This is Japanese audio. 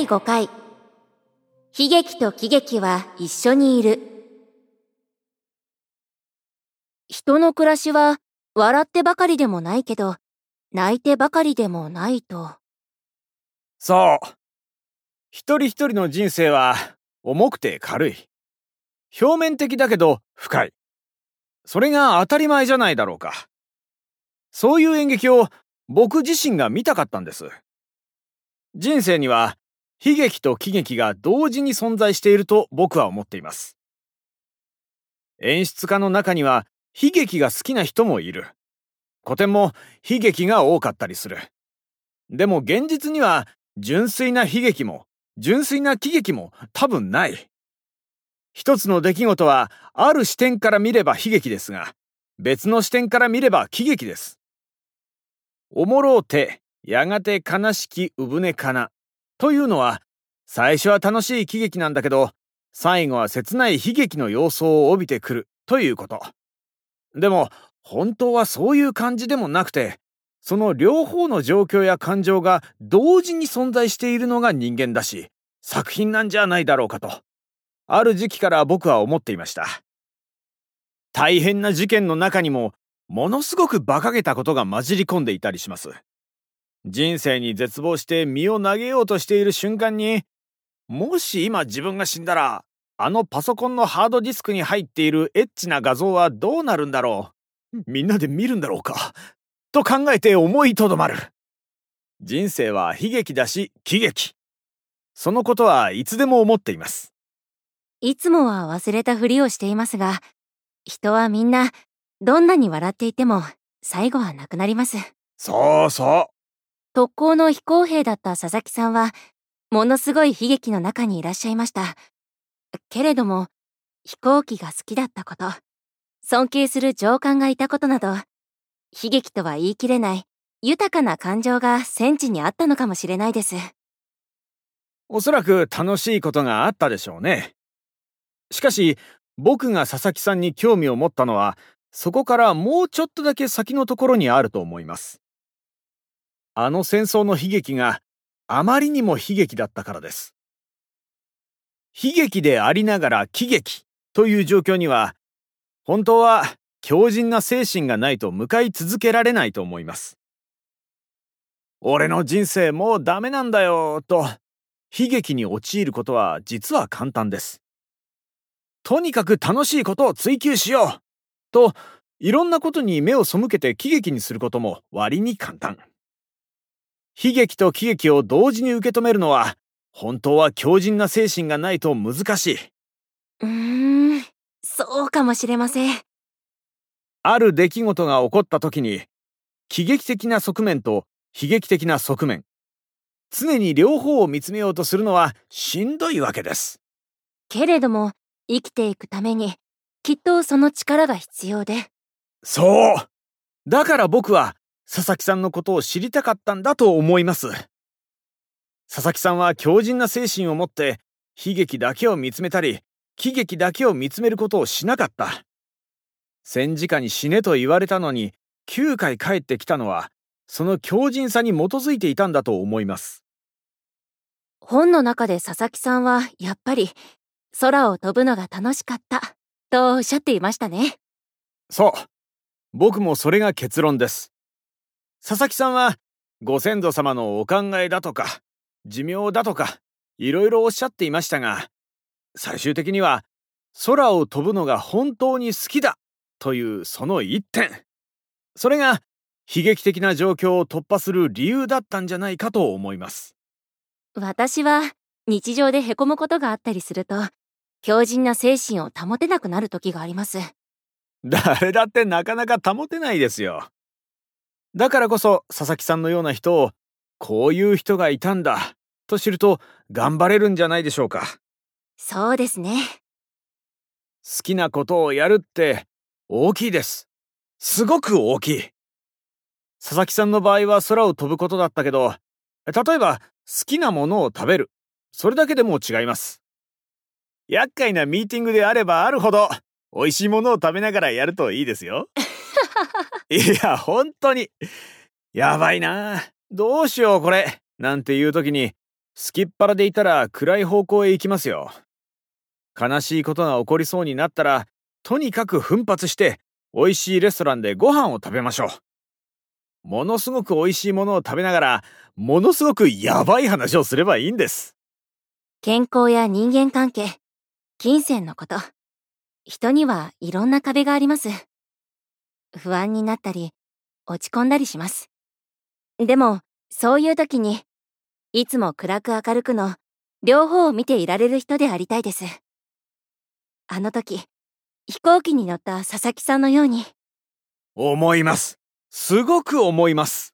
第5回悲劇と喜劇は一緒にいる人の暮らしは笑ってばかりでもないけど泣いてばかりでもないとそう。一人一人の人生は重くて軽い。表面的だけど深い。それが当たり前じゃないだろうか。そういう演劇を僕自身が見たかったんです。人生には悲劇と喜劇が同時に存在していると僕は思っています。演出家の中には悲劇が好きな人もいる。古典も悲劇が多かったりする。でも現実には純粋な悲劇も純粋な喜劇も多分ない。一つの出来事はある視点から見れば悲劇ですが、別の視点から見れば喜劇です。おもろうて、やがて悲しき産船かな。というのは、最初は楽しい喜劇なんだけど、最後は切ない悲劇の様相を帯びてくるということ。でも、本当はそういう感じでもなくて、その両方の状況や感情が同時に存在しているのが人間だし、作品なんじゃないだろうかと、ある時期から僕は思っていました。大変な事件の中にも、ものすごく馬鹿げたことが混じり込んでいたりします。人生に絶望して身を投げようとしている瞬間に、もし今自分が死んだら、あのパソコンのハードディスクに入っているエッチな画像はどうなるんだろうみんなで見るんだろうかと考えて思いとどまる。人生は悲劇だし喜劇。そのことはいつでも思っています。いつもは忘れたふりをしていますが人はみんなどんなに笑っていても最後はなくなりますそうそう。特攻の飛行兵だった佐々木さんはものすごい悲劇の中にいらっしゃいましたけれども飛行機が好きだったこと尊敬する上官がいたことなど悲劇とは言い切れない豊かな感情が戦地にあったのかもしれないですおそらく楽しいことがあったでしょうね。しかし、僕が佐々木さんに興味を持ったのは、そこからもうちょっとだけ先のところにあると思います。あの戦争の悲劇があまりにも悲劇だったからです。悲劇でありながら喜劇という状況には、本当は強靭な精神がないと向かい続けられないと思います。俺の人生もうダメなんだよ、と悲劇に陥ることは実は簡単です。とにかく楽しいことを追求しようと、いろんなことに目を背けて喜劇にすることも割に簡単。悲劇と喜劇を同時に受け止めるのは、本当は強靭な精神がないと難しい。うーんそうかもしれませんある出来事が起こった時に、喜劇的な側面と悲劇的な側面、常に両方を見つめようとするのはしんどいわけです。けれども生きていくためにきっとその力が必要でそうだから僕は佐々木さんのことを知りたかったんだと思います。佐々木さんは強靭な精神を持って悲劇だけを見つめたり、喜劇だけを見つめることをしなかった。戦時下に死ねと言われたのに9回帰ってきたのは、その強靭さに基づいていたんだと思います。本の中で佐々木さんはやっぱり空を飛ぶのが楽しかったとおっしゃっていましたねそう。僕もそれが結論です。佐々木さんは、ご先祖様のお考えだとか、寿命だとか、いろいろおっしゃっていましたが、最終的には、空を飛ぶのが本当に好きだというその一点。それが、悲劇的な状況を突破する理由だったんじゃないかと思います。私は日常でへこむことがあったりすると強靭な精神を保てなくなる時があります誰だってなかなか保てないですよ。だからこそ佐々木さんのような人をこういう人がいたんだと知ると頑張れるんじゃないでしょうか。そうですね好きなことをやるって大きいです。すごく大きい。佐々木さんの場合は空を飛ぶことだったけど、例えば好きなものを食べる。それだけでも違います。厄介なミーティングであればあるほど、美味しいものを食べながらやるといいですよ。いや、本当に。やばいな。どうしようこれ。なんていう時に、すきっ腹でいたら暗い方向へ行きますよ。悲しいことが起こりそうになったら、とにかく奮発して、美味しいレストランでご飯を食べましょう。ものすごく美味しいものを食べながら、ものすごくヤバい話をすればいいんです。健康や人間関係、金銭のこと。人にはいろんな壁があります。不安になったり、落ち込んだりします。でも、そういう時に、いつも暗く明るくの、両方を見ていられる人でありたいです。あの時、飛行機に乗った佐々木さんのように。思います。すごく思います。